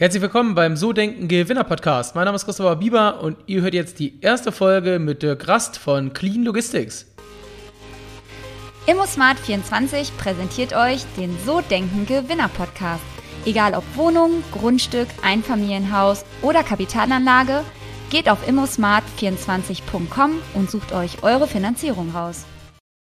Herzlich willkommen beim So Denken Gewinner Podcast. Mein Name ist Christopher Bieber und ihr hört jetzt die erste Folge mit Dirk Rast von Clean Logistics. ImmoSmart24 präsentiert euch den So Denken Gewinner Podcast. Egal ob Wohnung, Grundstück, Einfamilienhaus oder Kapitalanlage, geht auf immosmart24.com und sucht euch eure Finanzierung raus.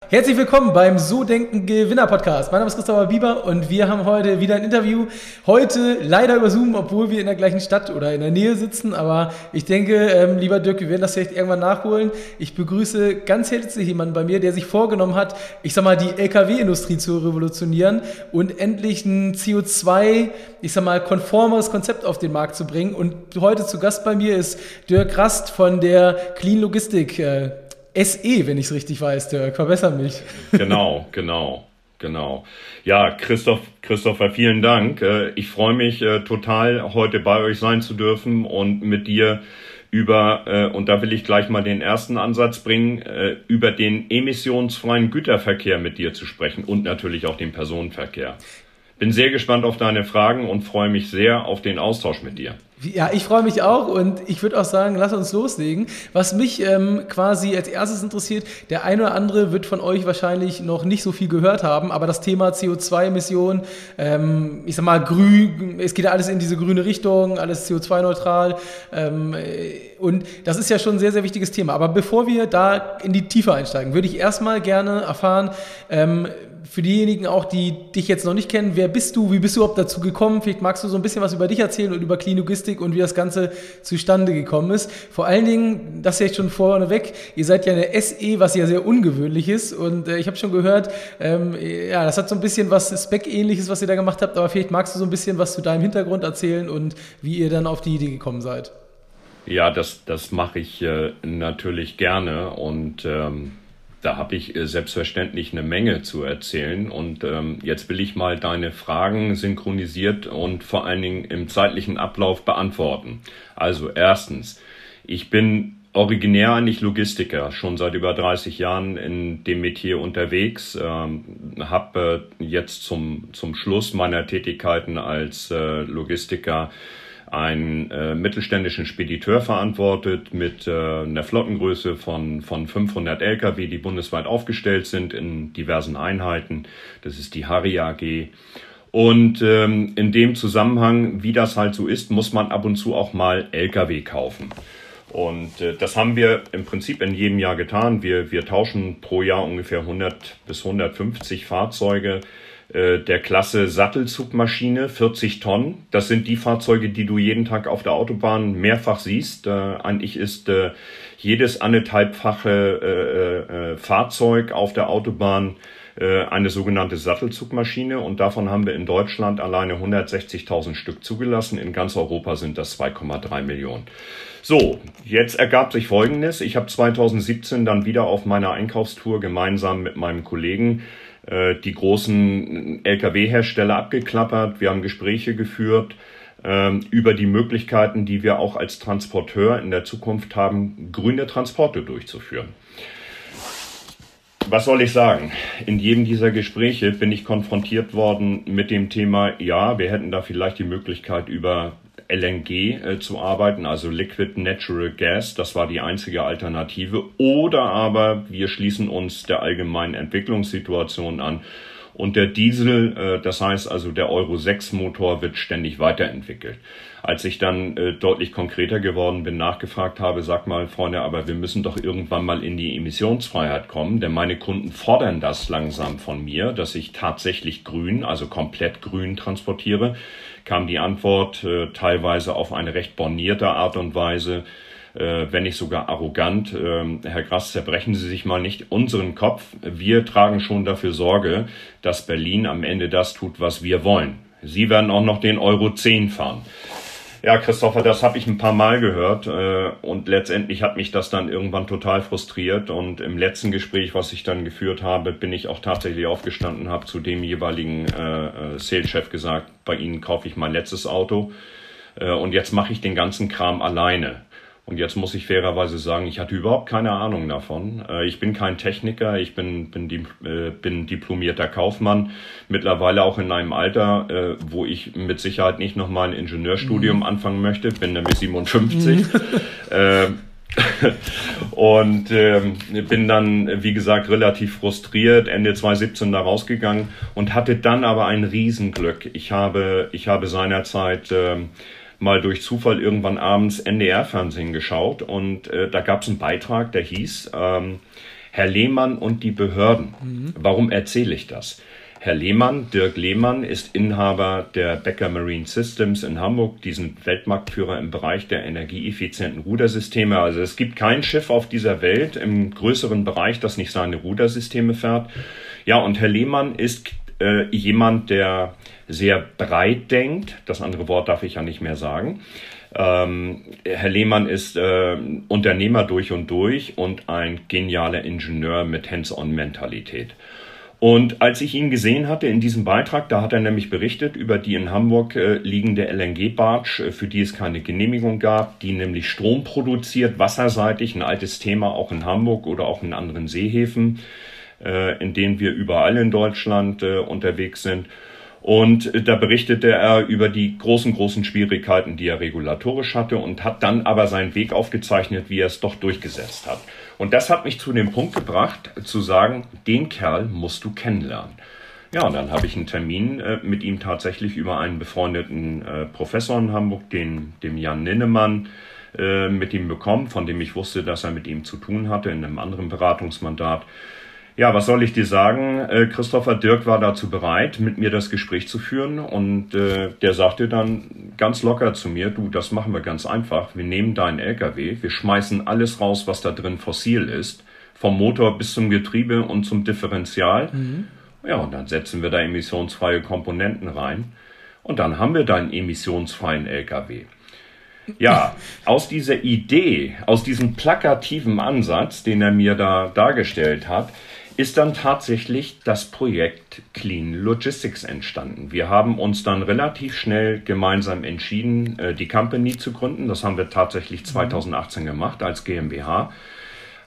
Herzlich willkommen beim So Denken Gewinner Podcast. Mein Name ist Christopher Bieber und wir haben heute wieder ein Interview. Heute leider über Zoom, obwohl wir in der gleichen Stadt oder in der Nähe sitzen. Aber ich denke, ähm, lieber Dirk, wir werden das vielleicht irgendwann nachholen. Ich begrüße ganz herzlich jemanden bei mir, der sich vorgenommen hat, ich sag mal, die LKW-Industrie zu revolutionieren und endlich ein CO2, ich sag mal, konformes Konzept auf den Markt zu bringen. Und heute zu Gast bei mir ist Dirk Rast von der Clean Logistik. Äh, SE, wenn ich es richtig weiß, Dirk. Verbessere mich. Genau, genau. Genau. Ja, Christoph, Christopher, vielen Dank. Äh, ich freue mich äh, total, heute bei euch sein zu dürfen und mit dir über, äh, und da will ich gleich mal den ersten Ansatz bringen, über den emissionsfreien Güterverkehr mit dir zu sprechen und natürlich auch den Personenverkehr. Bin sehr gespannt auf deine Fragen und freue mich sehr auf den Austausch mit dir. Ja, ich freue mich auch und ich würde auch sagen, lass uns loslegen. Was mich ähm, quasi als erstes interessiert, der eine oder andere wird von euch wahrscheinlich noch nicht so viel gehört haben, aber das Thema CO2-Emissionen, ähm, ich sag mal, grün, es geht ja alles in diese grüne Richtung, alles CO2-neutral ähm, und das ist ja schon ein sehr, sehr wichtiges Thema. Aber bevor wir da in die Tiefe einsteigen, würde ich erstmal gerne erfahren, ähm, für diejenigen auch, die dich jetzt noch nicht kennen, wer bist du, wie bist du überhaupt dazu gekommen? Vielleicht magst du so ein bisschen was über dich erzählen und über Clean Logistik und wie das Ganze zustande gekommen ist. Vor allen Dingen, das jetzt schon vorneweg, ihr seid ja eine SE, was ja sehr ungewöhnlich ist und äh, ich habe schon gehört, ähm, ja, das hat so ein bisschen was Spec-ähnliches, was ihr da gemacht habt, aber vielleicht magst du so ein bisschen was zu deinem Hintergrund erzählen und wie ihr dann auf die Idee gekommen seid. Ja, das, das mache ich äh, natürlich gerne und ähm da habe ich äh, selbstverständlich eine Menge zu erzählen. Und ähm, jetzt will ich mal deine Fragen synchronisiert und vor allen Dingen im zeitlichen Ablauf beantworten. Also erstens, ich bin originär eigentlich Logistiker, schon seit über 30 Jahren in dem Metier unterwegs, ähm, habe äh, jetzt zum, zum Schluss meiner Tätigkeiten als äh, Logistiker einen äh, mittelständischen Spediteur verantwortet mit äh, einer Flottengröße von, von 500 Lkw, die bundesweit aufgestellt sind in diversen Einheiten. Das ist die Harry AG. Und ähm, in dem Zusammenhang, wie das halt so ist, muss man ab und zu auch mal Lkw kaufen. Und äh, das haben wir im Prinzip in jedem Jahr getan. Wir, wir tauschen pro Jahr ungefähr 100 bis 150 Fahrzeuge der Klasse Sattelzugmaschine, 40 Tonnen. Das sind die Fahrzeuge, die du jeden Tag auf der Autobahn mehrfach siehst. Äh, eigentlich ist äh, jedes anderthalbfache Fahrzeug auf der Autobahn eine sogenannte Sattelzugmaschine und davon haben wir in Deutschland alleine 160.000 Stück zugelassen. In ganz Europa sind das 2,3 Millionen. So, jetzt ergab sich Folgendes. Ich habe 2017 dann wieder auf meiner Einkaufstour gemeinsam mit meinem Kollegen äh, die großen Lkw-Hersteller abgeklappert. Wir haben Gespräche geführt ähm, über die Möglichkeiten, die wir auch als Transporteur in der Zukunft haben, grüne Transporte durchzuführen. Was soll ich sagen? In jedem dieser Gespräche bin ich konfrontiert worden mit dem Thema, ja, wir hätten da vielleicht die Möglichkeit, über LNG äh, zu arbeiten, also Liquid Natural Gas. Das war die einzige Alternative. Oder aber wir schließen uns der allgemeinen Entwicklungssituation an. Und der Diesel, äh, das heißt also der Euro 6 Motor, wird ständig weiterentwickelt. Als ich dann äh, deutlich konkreter geworden bin, nachgefragt habe, sag mal, Freunde, aber wir müssen doch irgendwann mal in die Emissionsfreiheit kommen, denn meine Kunden fordern das langsam von mir, dass ich tatsächlich grün, also komplett grün transportiere kam die Antwort äh, teilweise auf eine recht bornierte Art und Weise, äh, wenn nicht sogar arrogant. Äh, Herr Grass, zerbrechen Sie sich mal nicht unseren Kopf. Wir tragen schon dafür Sorge, dass Berlin am Ende das tut, was wir wollen. Sie werden auch noch den Euro 10 fahren. Ja, Christopher, das habe ich ein paar Mal gehört äh, und letztendlich hat mich das dann irgendwann total frustriert und im letzten Gespräch, was ich dann geführt habe, bin ich auch tatsächlich aufgestanden, habe zu dem jeweiligen äh, äh, Sales-Chef gesagt, bei Ihnen kaufe ich mein letztes Auto äh, und jetzt mache ich den ganzen Kram alleine. Und jetzt muss ich fairerweise sagen, ich hatte überhaupt keine Ahnung davon. Äh, ich bin kein Techniker, ich bin, bin, äh, bin diplomierter Kaufmann, mittlerweile auch in einem Alter, äh, wo ich mit Sicherheit nicht nochmal ein Ingenieurstudium mhm. anfangen möchte, bin nämlich 57. Mhm. und ähm, bin dann, wie gesagt, relativ frustriert Ende 2017 da rausgegangen und hatte dann aber ein Riesenglück. Ich habe, ich habe seinerzeit ähm, mal durch Zufall irgendwann abends NDR-Fernsehen geschaut und äh, da gab es einen Beitrag, der hieß ähm, Herr Lehmann und die Behörden. Mhm. Warum erzähle ich das? Herr Lehmann, Dirk Lehmann, ist Inhaber der Becker Marine Systems in Hamburg, diesen Weltmarktführer im Bereich der energieeffizienten Rudersysteme. Also es gibt kein Schiff auf dieser Welt im größeren Bereich, das nicht seine Rudersysteme fährt. Ja, und Herr Lehmann ist äh, jemand, der sehr breit denkt. Das andere Wort darf ich ja nicht mehr sagen. Ähm, Herr Lehmann ist äh, Unternehmer durch und durch und ein genialer Ingenieur mit Hands-on-Mentalität. Und als ich ihn gesehen hatte in diesem Beitrag, da hat er nämlich berichtet über die in Hamburg äh, liegende LNG-Barge, äh, für die es keine Genehmigung gab, die nämlich Strom produziert, wasserseitig, ein altes Thema auch in Hamburg oder auch in anderen Seehäfen, äh, in denen wir überall in Deutschland äh, unterwegs sind. Und äh, da berichtete er über die großen, großen Schwierigkeiten, die er regulatorisch hatte und hat dann aber seinen Weg aufgezeichnet, wie er es doch durchgesetzt hat. Und das hat mich zu dem Punkt gebracht, zu sagen, den Kerl musst du kennenlernen. Ja, und dann habe ich einen Termin äh, mit ihm tatsächlich über einen befreundeten äh, Professor in Hamburg, den, dem Jan Ninnemann, mit ihm bekommen, von dem ich wusste, dass er mit ihm zu tun hatte in einem anderen Beratungsmandat. Ja, was soll ich dir sagen? Äh, Christopher Dirk war dazu bereit, mit mir das Gespräch zu führen und äh, der sagte dann ganz locker zu mir, du, das machen wir ganz einfach. Wir nehmen deinen LKW, wir schmeißen alles raus, was da drin fossil ist, vom Motor bis zum Getriebe und zum Differential. Mhm. Ja, und dann setzen wir da emissionsfreie Komponenten rein und dann haben wir deinen emissionsfreien LKW. Ja, aus dieser Idee, aus diesem plakativen Ansatz, den er mir da dargestellt hat, ist dann tatsächlich das Projekt Clean Logistics entstanden. Wir haben uns dann relativ schnell gemeinsam entschieden, äh, die Company zu gründen. Das haben wir tatsächlich 2018 mhm. gemacht als GmbH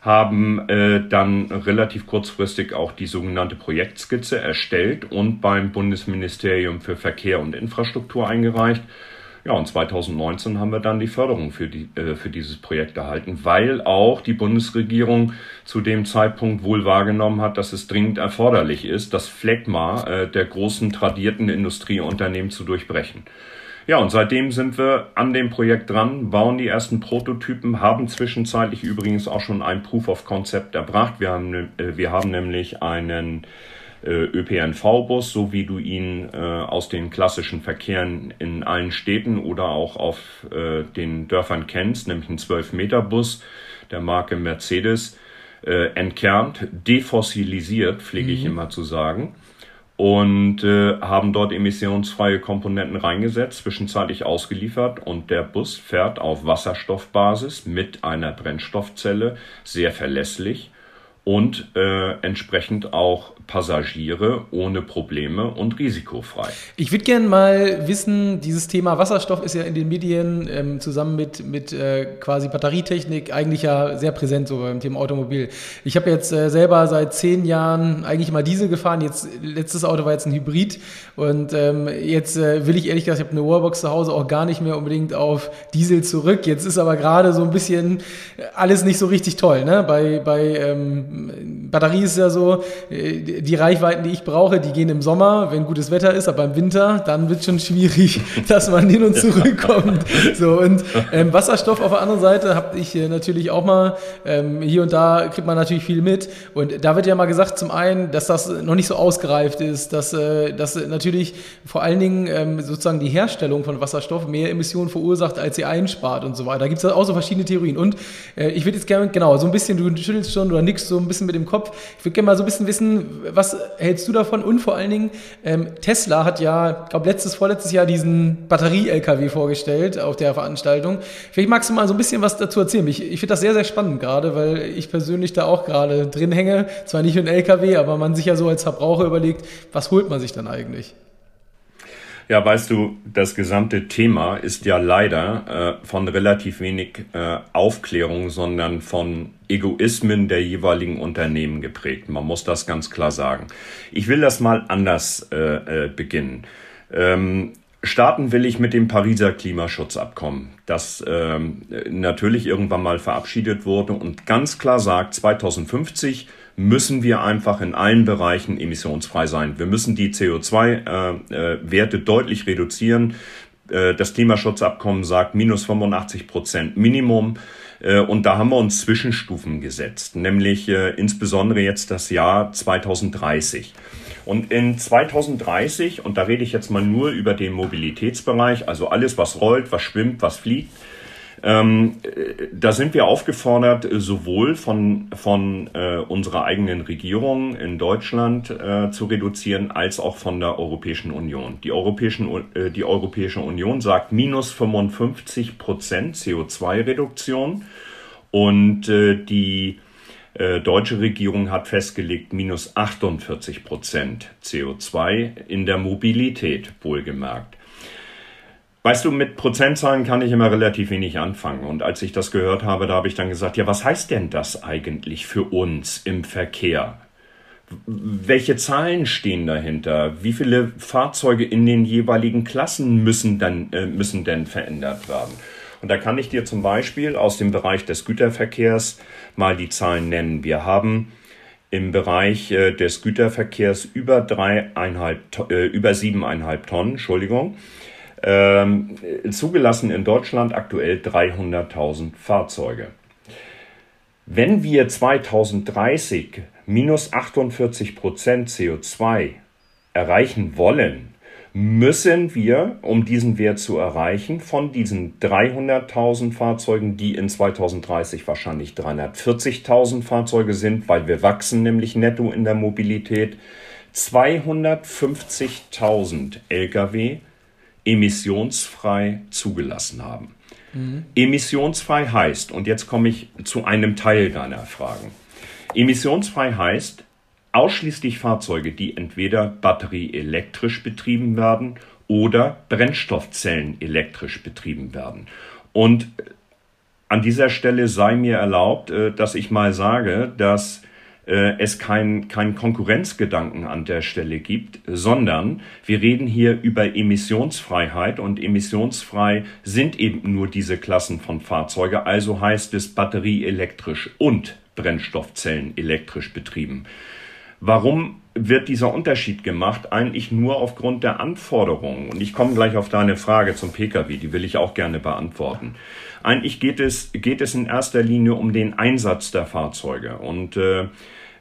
haben äh, dann relativ kurzfristig auch die sogenannte Projektskizze erstellt und beim Bundesministerium für Verkehr und Infrastruktur eingereicht. Ja, und 2019 haben wir dann die Förderung für, die, äh, für dieses Projekt erhalten, weil auch die Bundesregierung zu dem Zeitpunkt wohl wahrgenommen hat, dass es dringend erforderlich ist, das Phlegma äh, der großen tradierten Industrieunternehmen zu durchbrechen. Ja, und seitdem sind wir an dem Projekt dran, bauen die ersten Prototypen, haben zwischenzeitlich übrigens auch schon ein Proof of Concept erbracht. Wir haben, äh, wir haben nämlich einen ÖPNV-Bus, so wie du ihn äh, aus den klassischen Verkehren in allen Städten oder auch auf äh, den Dörfern kennst, nämlich einen 12-Meter-Bus der Marke Mercedes, äh, entkernt, defossilisiert, pflege mhm. ich immer zu sagen und äh, haben dort emissionsfreie Komponenten reingesetzt, zwischenzeitlich ausgeliefert und der Bus fährt auf Wasserstoffbasis mit einer Brennstoffzelle sehr verlässlich und äh, entsprechend auch Passagiere ohne Probleme und risikofrei. Ich würde gerne mal wissen, dieses Thema Wasserstoff ist ja in den Medien ähm, zusammen mit, mit äh, quasi Batterietechnik eigentlich ja sehr präsent so beim Thema Automobil. Ich habe jetzt äh, selber seit zehn Jahren eigentlich mal Diesel gefahren. Jetzt letztes Auto war jetzt ein Hybrid und ähm, jetzt äh, will ich ehrlich gesagt, ich habe eine Wallbox zu Hause auch gar nicht mehr unbedingt auf Diesel zurück. Jetzt ist aber gerade so ein bisschen alles nicht so richtig toll. Ne? Bei, bei ähm, Batterie ist ja so, äh, die Reichweiten, die ich brauche, die gehen im Sommer, wenn gutes Wetter ist, aber im Winter, dann wird es schon schwierig, dass man hin und zurück kommt. So, und ähm, Wasserstoff auf der anderen Seite habe ich äh, natürlich auch mal, ähm, hier und da kriegt man natürlich viel mit. Und da wird ja mal gesagt, zum einen, dass das noch nicht so ausgereift ist, dass, äh, dass natürlich vor allen Dingen ähm, sozusagen die Herstellung von Wasserstoff mehr Emissionen verursacht, als sie einspart und so weiter. Da gibt es auch so verschiedene Theorien. Und äh, ich würde jetzt gerne, genau, so ein bisschen, du schüttelst schon oder nix so ein bisschen mit dem Kopf. Ich würde gerne mal so ein bisschen wissen, was hältst du davon? Und vor allen Dingen, ähm, Tesla hat ja, ich glaube, letztes, vorletztes Jahr diesen Batterie-LKW vorgestellt auf der Veranstaltung. Vielleicht magst du mal so ein bisschen was dazu erzählen. Ich, ich finde das sehr, sehr spannend gerade, weil ich persönlich da auch gerade drin hänge. Zwar nicht einen LKW, aber man sich ja so als Verbraucher überlegt, was holt man sich dann eigentlich? Ja, weißt du, das gesamte Thema ist ja leider äh, von relativ wenig äh, Aufklärung, sondern von Egoismen der jeweiligen Unternehmen geprägt. Man muss das ganz klar sagen. Ich will das mal anders äh, äh, beginnen. Ähm, starten will ich mit dem Pariser Klimaschutzabkommen, das ähm, natürlich irgendwann mal verabschiedet wurde und ganz klar sagt, 2050 müssen wir einfach in allen Bereichen emissionsfrei sein. Wir müssen die CO2-Werte äh, äh, deutlich reduzieren. Äh, das Klimaschutzabkommen sagt minus 85 Prozent Minimum. Und da haben wir uns Zwischenstufen gesetzt, nämlich insbesondere jetzt das Jahr 2030. Und in 2030, und da rede ich jetzt mal nur über den Mobilitätsbereich, also alles, was rollt, was schwimmt, was fliegt, ähm, da sind wir aufgefordert, sowohl von, von äh, unserer eigenen Regierung in Deutschland äh, zu reduzieren, als auch von der Europäischen Union. Die, Europäischen, äh, die Europäische Union sagt minus 55 Prozent CO2-Reduktion und äh, die äh, deutsche Regierung hat festgelegt minus 48 Prozent CO2 in der Mobilität, wohlgemerkt. Weißt du, mit Prozentzahlen kann ich immer relativ wenig anfangen. Und als ich das gehört habe, da habe ich dann gesagt, ja, was heißt denn das eigentlich für uns im Verkehr? Welche Zahlen stehen dahinter? Wie viele Fahrzeuge in den jeweiligen Klassen müssen dann, äh, müssen denn verändert werden? Und da kann ich dir zum Beispiel aus dem Bereich des Güterverkehrs mal die Zahlen nennen. Wir haben im Bereich äh, des Güterverkehrs über dreieinhalb, äh, über siebeneinhalb Tonnen, Entschuldigung, ähm, zugelassen in Deutschland aktuell 300.000 Fahrzeuge. Wenn wir 2030 minus 48 Prozent CO2 erreichen wollen, müssen wir, um diesen Wert zu erreichen, von diesen 300.000 Fahrzeugen, die in 2030 wahrscheinlich 340.000 Fahrzeuge sind, weil wir wachsen nämlich netto in der Mobilität, 250.000 Lkw emissionsfrei zugelassen haben. Mhm. Emissionsfrei heißt, und jetzt komme ich zu einem Teil deiner Fragen. Emissionsfrei heißt ausschließlich Fahrzeuge, die entweder batterieelektrisch betrieben werden oder Brennstoffzellen elektrisch betrieben werden. Und an dieser Stelle sei mir erlaubt, äh, dass ich mal sage, dass es keinen kein Konkurrenzgedanken an der Stelle gibt, sondern wir reden hier über Emissionsfreiheit und emissionsfrei sind eben nur diese Klassen von Fahrzeuge, also heißt es batterieelektrisch und Brennstoffzellen elektrisch betrieben. Warum wird dieser Unterschied gemacht? Eigentlich nur aufgrund der Anforderungen. Und ich komme gleich auf deine Frage zum Pkw, die will ich auch gerne beantworten. Eigentlich geht es, geht es in erster Linie um den Einsatz der Fahrzeuge. Und äh,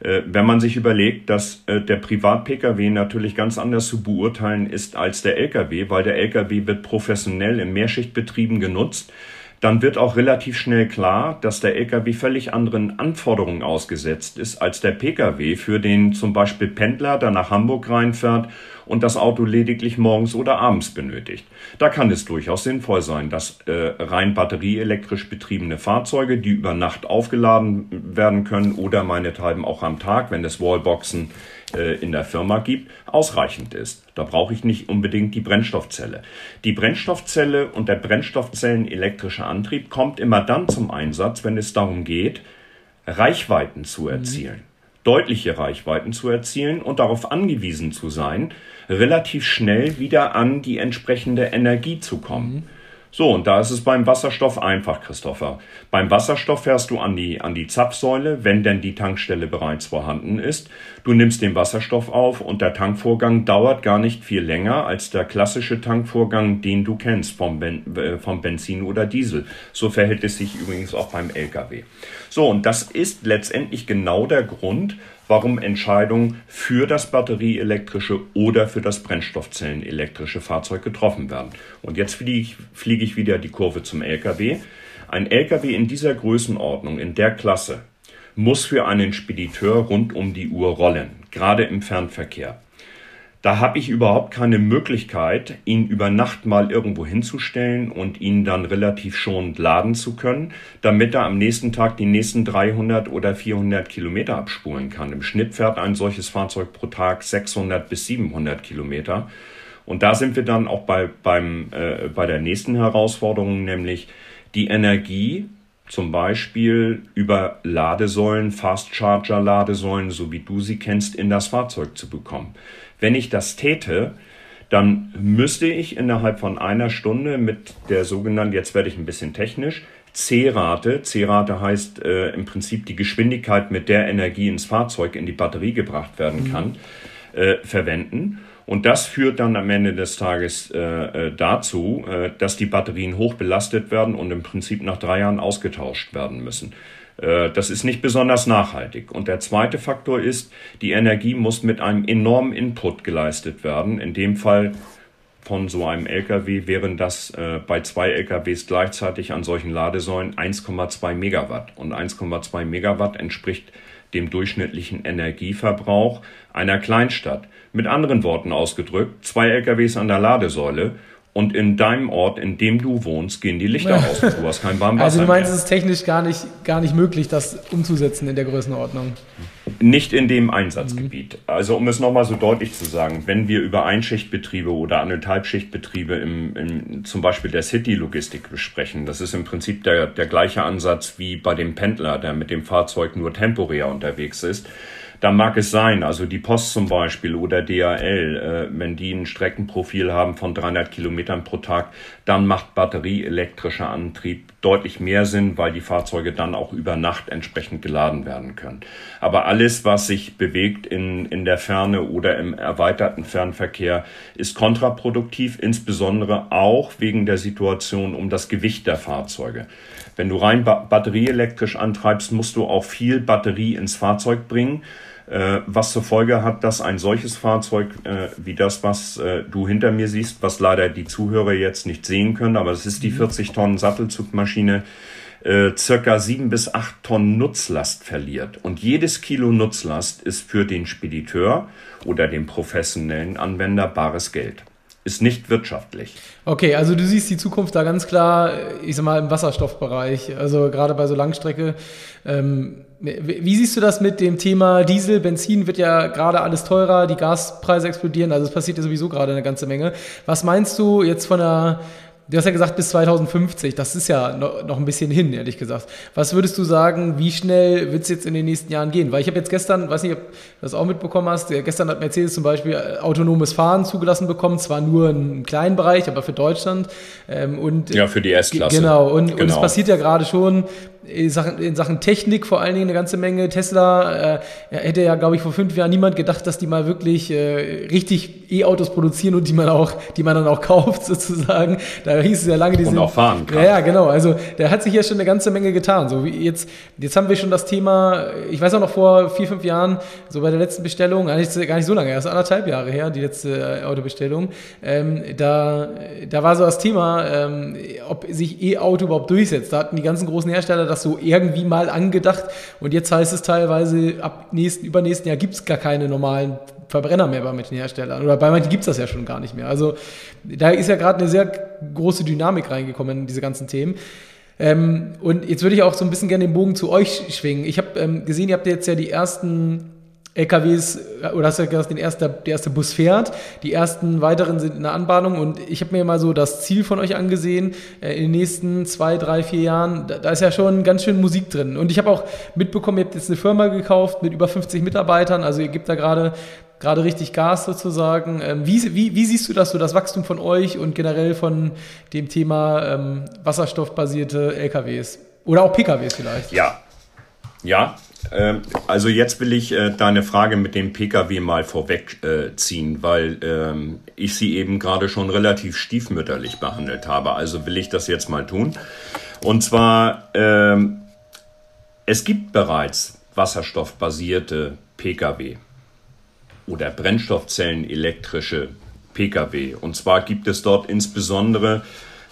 äh, wenn man sich überlegt, dass äh, der Privat-Pkw natürlich ganz anders zu beurteilen ist als der Lkw, weil der Lkw wird professionell im Mehrschichtbetrieben genutzt, dann wird auch relativ schnell klar, dass der Lkw völlig anderen Anforderungen ausgesetzt ist als der Pkw, für den zum Beispiel Pendler, der nach Hamburg reinfährt und das Auto lediglich morgens oder abends benötigt. Da kann es durchaus sinnvoll sein, dass äh, rein batterieelektrisch betriebene Fahrzeuge, die über Nacht aufgeladen werden können oder meinethalben auch am Tag, wenn es Wallboxen äh, in der Firma gibt, ausreichend ist. Da brauche ich nicht unbedingt die Brennstoffzelle. Die Brennstoffzelle und der Brennstoffzellen-elektrische Antrieb kommt immer dann zum Einsatz, wenn es darum geht, Reichweiten zu mhm. erzielen. Mhm. Deutliche Reichweiten zu erzielen und darauf angewiesen zu sein, relativ schnell wieder an die entsprechende Energie zu kommen. Mhm. So, und da ist es beim Wasserstoff einfach, Christopher. Beim Wasserstoff fährst du an die, an die Zapfsäule, wenn denn die Tankstelle bereits vorhanden ist. Du nimmst den Wasserstoff auf und der Tankvorgang dauert gar nicht viel länger als der klassische Tankvorgang, den du kennst vom, ben, äh, vom Benzin oder Diesel. So verhält es sich übrigens auch beim Lkw. So, und das ist letztendlich genau der Grund, warum Entscheidungen für das batterieelektrische oder für das brennstoffzellenelektrische Fahrzeug getroffen werden. Und jetzt fliege ich, fliege ich wieder die Kurve zum Lkw. Ein Lkw in dieser Größenordnung, in der Klasse, muss für einen Spediteur rund um die Uhr rollen, gerade im Fernverkehr. Da habe ich überhaupt keine Möglichkeit, ihn über Nacht mal irgendwo hinzustellen und ihn dann relativ schonend laden zu können, damit er am nächsten Tag die nächsten 300 oder 400 Kilometer abspulen kann. Im Schnitt fährt ein solches Fahrzeug pro Tag 600 bis 700 Kilometer. Und da sind wir dann auch bei, beim, äh, bei der nächsten Herausforderung, nämlich die Energie zum Beispiel über Ladesäulen, Fast Charger Ladesäulen, so wie du sie kennst, in das Fahrzeug zu bekommen. Wenn ich das täte, dann müsste ich innerhalb von einer Stunde mit der sogenannten, jetzt werde ich ein bisschen technisch, C-Rate, C-Rate heißt äh, im Prinzip die Geschwindigkeit, mit der Energie ins Fahrzeug in die Batterie gebracht werden mhm. kann, äh, verwenden. Und das führt dann am Ende des Tages äh, äh, dazu, äh, dass die Batterien hoch belastet werden und im Prinzip nach drei Jahren ausgetauscht werden müssen. Äh, das ist nicht besonders nachhaltig. Und der zweite Faktor ist, die Energie muss mit einem enormen Input geleistet werden. In dem Fall von so einem LKW wären das äh, bei zwei LKWs gleichzeitig an solchen Ladesäulen 1,2 Megawatt. Und 1,2 Megawatt entspricht dem durchschnittlichen Energieverbrauch einer Kleinstadt. Mit anderen Worten ausgedrückt, zwei LKWs an der Ladesäule und in deinem Ort, in dem du wohnst, gehen die Lichter aus und du hast kein Warmwasser Also du meinst, mehr. es ist technisch gar nicht, gar nicht möglich, das umzusetzen in der Größenordnung? Nicht in dem Einsatzgebiet. Mhm. Also um es nochmal so deutlich zu sagen, wenn wir über Einschichtbetriebe oder Anderthalbschichtbetriebe im, im zum Beispiel der City-Logistik besprechen, das ist im Prinzip der, der gleiche Ansatz wie bei dem Pendler, der mit dem Fahrzeug nur temporär unterwegs ist da mag es sein, also die Post zum Beispiel oder DHL, äh, wenn die ein Streckenprofil haben von 300 Kilometern pro Tag, dann macht batterieelektrischer Antrieb deutlich mehr Sinn, weil die Fahrzeuge dann auch über Nacht entsprechend geladen werden können. Aber alles, was sich bewegt in, in der Ferne oder im erweiterten Fernverkehr, ist kontraproduktiv, insbesondere auch wegen der Situation um das Gewicht der Fahrzeuge. Wenn du rein batterieelektrisch antreibst, musst du auch viel Batterie ins Fahrzeug bringen was zur Folge hat, dass ein solches Fahrzeug äh, wie das, was äh, du hinter mir siehst, was leider die Zuhörer jetzt nicht sehen können, aber es ist die 40 mhm. Tonnen Sattelzugmaschine, äh, circa sieben bis acht Tonnen Nutzlast verliert. Und jedes Kilo Nutzlast ist für den Spediteur oder den professionellen Anwender bares Geld ist nicht wirtschaftlich. Okay, also du siehst die Zukunft da ganz klar, ich sag mal, im Wasserstoffbereich. Also gerade bei so Langstrecke. Ähm, wie siehst du das mit dem Thema Diesel? Benzin wird ja gerade alles teurer, die Gaspreise explodieren, also es passiert ja sowieso gerade eine ganze Menge. Was meinst du jetzt von der Du hast ja gesagt bis 2050, das ist ja noch, ein bisschen hin, ehrlich gesagt. Was würdest du sagen, wie schnell wird es jetzt in den nächsten Jahren gehen? Weil ich habe jetzt gestern, weiß nicht, ob du das auch mitbekommen hast, gestern hat Mercedes zum Beispiel äh, autonomes Fahren zugelassen bekommen, zwar nur in einem kleinen Bereich, aber für Deutschland. Ähm, und ja, für die S-Klasse. Genau, und, genau. und es genau. passiert ja gerade schon in Sachen, in Sachen Technik vor allen Dingen eine ganze Menge. Tesla äh, hätte ja, glaube ich, vor fünf Jahren niemand gedacht, dass die mal wirklich äh, richtig E-Autos produzieren und die man auch, die man dann auch kauft sozusagen. Da hieß es ja lange, die und sind, auch fahren kann. Ja, genau. Also da hat sich ja schon eine ganze Menge getan. So wie jetzt, jetzt haben wir schon das Thema. Ich weiß auch noch vor vier, fünf Jahren, so bei der letzten Bestellung, gar nicht, gar nicht so lange, erst anderthalb Jahre her, die letzte äh, Autobestellung. Ähm, da, da war so das Thema, ähm, ob sich E-Auto überhaupt durchsetzt. Da hatten die ganzen großen Hersteller das so irgendwie mal angedacht. Und jetzt heißt es teilweise, ab nächsten, übernächsten Jahr gibt es gar keine normalen Verbrenner mehr bei manchen Herstellern. Oder bei manchen gibt es das ja schon gar nicht mehr. Also da ist ja gerade eine sehr große Dynamik reingekommen in diese ganzen Themen. Ähm, und jetzt würde ich auch so ein bisschen gerne den Bogen zu euch schwingen. Ich habe ähm, gesehen, ihr habt jetzt ja die ersten LKWs, oder hast du ja gesagt, den erste, der erste Bus fährt, die ersten weiteren sind in der Anbahnung. Und ich habe mir mal so das Ziel von euch angesehen, äh, in den nächsten zwei, drei, vier Jahren, da, da ist ja schon ganz schön Musik drin. Und ich habe auch mitbekommen, ihr habt jetzt eine Firma gekauft mit über 50 Mitarbeitern, also ihr gebt da gerade gerade richtig Gas sozusagen. Ähm, wie, wie, wie, siehst du das, so das Wachstum von euch und generell von dem Thema ähm, wasserstoffbasierte LKWs oder auch PKWs vielleicht? Ja, ja, also jetzt will ich äh, deine Frage mit dem Pkw mal vorwegziehen, äh, weil ähm, ich sie eben gerade schon relativ stiefmütterlich behandelt habe. Also will ich das jetzt mal tun. Und zwar, ähm, es gibt bereits wasserstoffbasierte Pkw oder Brennstoffzellen-elektrische Pkw. Und zwar gibt es dort insbesondere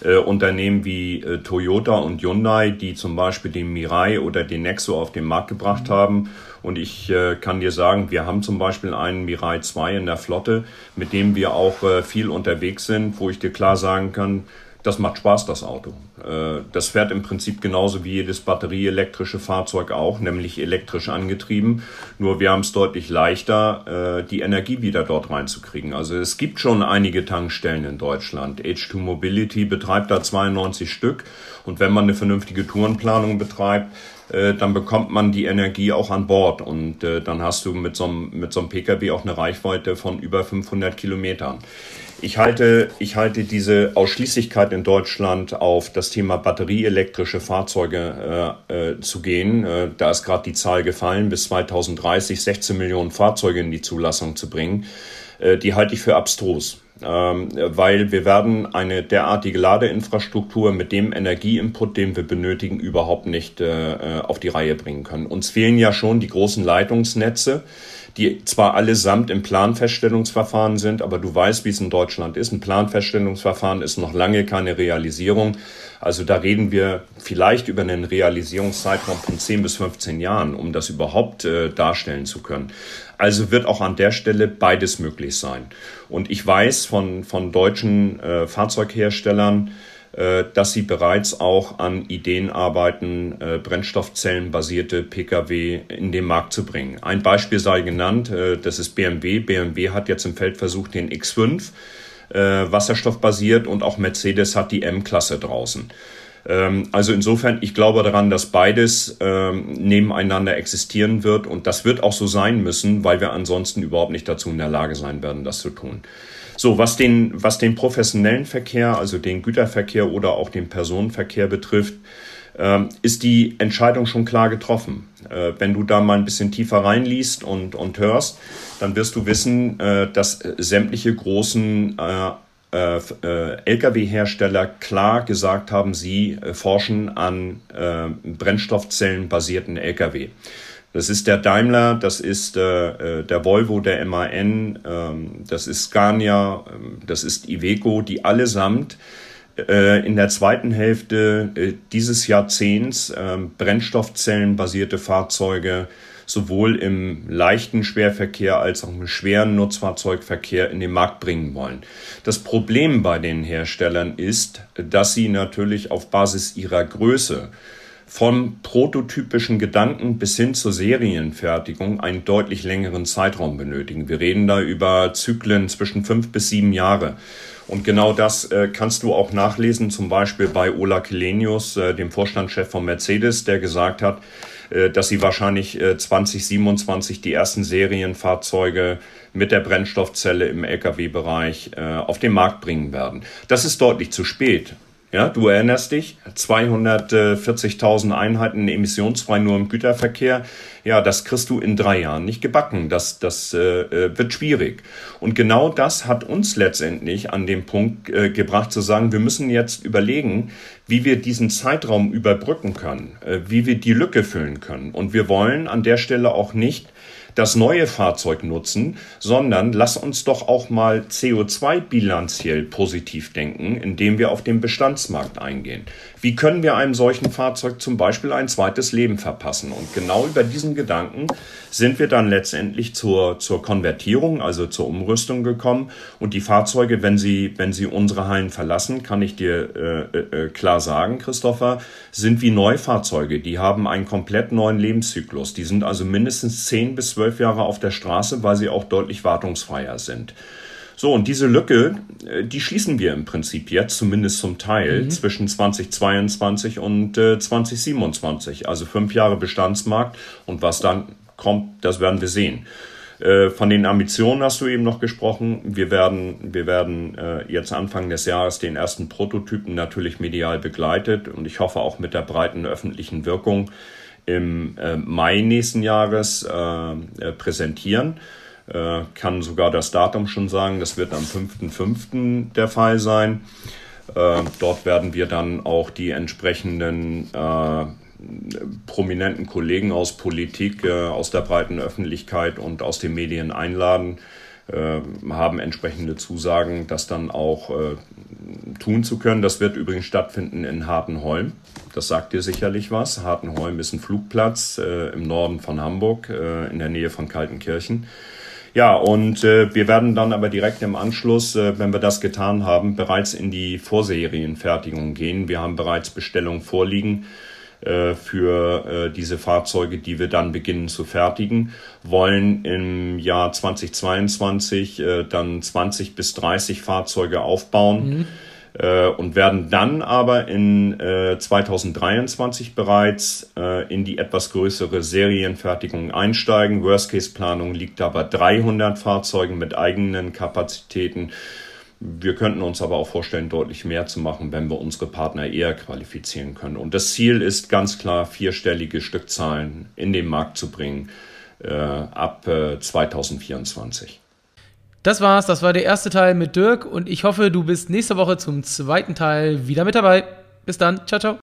äh, Unternehmen wie äh, Toyota und Hyundai, die zum Beispiel den Mirai oder den Nexo auf den Markt gebracht haben. Und ich äh, kann dir sagen, wir haben zum Beispiel einen Mirai 2 in der Flotte, mit dem wir auch äh, viel unterwegs sind, wo ich dir klar sagen kann, das macht Spaß, das Auto. Äh, das fährt im Prinzip genauso wie jedes batterieelektrische Fahrzeug auch, nämlich elektrisch angetrieben. Nur wir haben es deutlich leichter, äh, die Energie wieder dort reinzukriegen. Also es gibt schon einige Tankstellen in Deutschland. H2 Mobility betreibt da 92 Stück. Und wenn man eine vernünftige Tourenplanung betreibt, äh, dann bekommt man die Energie auch an Bord und dann hast du mit so, einem, mit so einem Pkw auch eine Reichweite von über 500 Kilometern. Ich halte, ich halte diese Ausschließlichkeit in Deutschland auf das Thema batterieelektrische Fahrzeuge äh, äh, zu gehen. Äh, da ist gerade die Zahl gefallen, bis 2030 16 Millionen Fahrzeuge in die Zulassung zu bringen. Äh, die halte ich für abstrus. Ähm, weil wir werden eine derartige Ladeinfrastruktur mit dem Energieinput, den wir benötigen, überhaupt nicht äh, auf die Reihe bringen können. Uns fehlen ja schon die großen Leitungsnetze die zwar allesamt im Planfeststellungsverfahren sind, aber du weißt, wie es in Deutschland ist. Ein Planfeststellungsverfahren ist noch lange keine Realisierung. Also da reden wir vielleicht über einen Realisierungszeitraum von 10 bis 15 Jahren, um das überhaupt äh, darstellen zu können. Also wird auch an der Stelle beides möglich sein. Und ich weiß von, von deutschen äh, Fahrzeugherstellern, dass sie bereits auch an Ideen arbeiten, äh, brennstoffzellenbasierte Pkw in den Markt zu bringen. Ein Beispiel sei genannt, äh, das ist BMW. BMW hat jetzt im Feldversuch den X5 wasserstoffbasiert und auch Mercedes hat die M-Klasse draußen. Ähm, also insofern, ich glaube daran, dass beides ähm, nebeneinander existieren wird und das wird auch so sein müssen, weil wir ansonsten überhaupt nicht dazu in der Lage sein werden, das zu tun. So, was den, was den professionellen Verkehr, also den Güterverkehr oder auch den Personenverkehr betrifft, ähm, ist die Entscheidung schon klar getroffen. Äh, wenn du da mal ein bisschen tiefer reinliest und, und hörst, dann wirst du wissen, äh, dass sämtliche großen äh, Lkw-Hersteller klar gesagt haben, sie forschen an brennstoffzellenbasierten Lkw. Das ist der Daimler, das ist äh, äh der Volvo, der MAN, ähm, das ist Scania, äh, das ist Iveco, die allesamt äh, in der zweiten Hälfte äh, dieses Jahrzehnts ähm, Brennstoffzellenbasierte Fahrzeuge sowohl im leichten Schwerverkehr als auch im schweren Nutzfahrzeugverkehr in den Markt bringen wollen. Das Problem bei den Herstellern ist, dass sie natürlich auf Basis ihrer Größe vom prototypischen Gedanken bis hin zur Serienfertigung einen deutlich längeren Zeitraum benötigen. Wir reden da über Zyklen zwischen fünf bis sieben Jahre. Und genau das äh, kannst du auch nachlesen, zum Beispiel bei Ola Kelenius, äh, dem Vorstandschef von Mercedes, der gesagt hat, äh, dass sie wahrscheinlich 2027 äh, die ersten Serienfahrzeuge mit der Brennstoffzelle im Lkw-Bereich äh, auf den Markt bringen werden. Das ist deutlich zu spät. Ja, du erinnerst dich, 240.000 Einheiten emissionsfrei nur im Güterverkehr. Ja, das kriegst du in drei Jahren nicht gebacken. Das, das äh, äh, wird schwierig. Und genau das hat uns letztendlich an den Punkt äh, gebracht zu sagen, wir müssen jetzt überlegen, wie wir diesen Zeitraum überbrücken können, äh, wie wir die Lücke füllen können. Und wir wollen an der Stelle auch nicht das neue Fahrzeug nutzen, sondern lass uns doch auch mal CO2 bilanziell positiv denken, indem wir auf den Bestandsmarkt eingehen. Wie können wir einem solchen Fahrzeug zum Beispiel ein zweites Leben verpassen? Und genau über diesen Gedanken sind wir dann letztendlich zur, zur Konvertierung, also zur Umrüstung gekommen. Und die Fahrzeuge, wenn sie, wenn sie unsere Hallen verlassen, kann ich dir äh, äh, klar sagen, Christopher, sind wie Neufahrzeuge. Die haben einen komplett neuen Lebenszyklus. Die sind also mindestens zehn bis zwölf Jahre auf der Straße, weil sie auch deutlich wartungsfreier sind. So, und diese Lücke, äh, die schließen wir im Prinzip jetzt, zumindest zum Teil, mhm. zwischen 2022 und äh, 2027. Also fünf Jahre Bestandsmarkt und was dann kommt, das werden wir sehen. Äh, von den Ambitionen hast du eben noch gesprochen. Wir werden, wir werden äh, jetzt Anfang des Jahres den ersten Prototypen natürlich medial begleitet und ich hoffe auch mit der breiten öffentlichen Wirkung im äh, Mai nächsten Jahres äh, äh, präsentieren. Kann sogar das Datum schon sagen, das wird am 5.5. der Fall sein. Dort werden wir dann auch die entsprechenden prominenten Kollegen aus Politik, aus der breiten Öffentlichkeit und aus den Medien einladen, haben entsprechende Zusagen, das dann auch äh, tun zu können. Das wird übrigens stattfinden in Hartenholm. Das sagt dir sicherlich was. Hartenholm ist ein Flugplatz im Norden von Hamburg, in der Nähe von Kaltenkirchen. Ja, und äh, wir werden dann aber direkt im Anschluss, äh, wenn wir das getan haben, bereits in die Vorserienfertigung gehen. Wir haben bereits Bestellungen vorliegen äh, für äh, diese Fahrzeuge, die wir dann beginnen zu fertigen, wollen im Jahr 2022 äh, dann 20 bis 30 Fahrzeuge aufbauen. Mhm äh, und werden dann aber in äh, 2023 bereits äh, in die etwas größere Serienfertigung einsteigen. Worst-Case-Planung liegt da bei 300 Fahrzeugen mit eigenen Kapazitäten. Wir könnten uns aber auch vorstellen, deutlich mehr zu machen, wenn wir unsere Partner eher qualifizieren können. Und das Ziel ist ganz klar, vierstellige Stückzahlen in den Markt zu bringen äh, ab äh, 2024. Das war's, das war der erste Teil mit Dirk und ich hoffe, du bist nächste Woche zum zweiten Teil wieder mit dabei. Bis dann, ciao, ciao.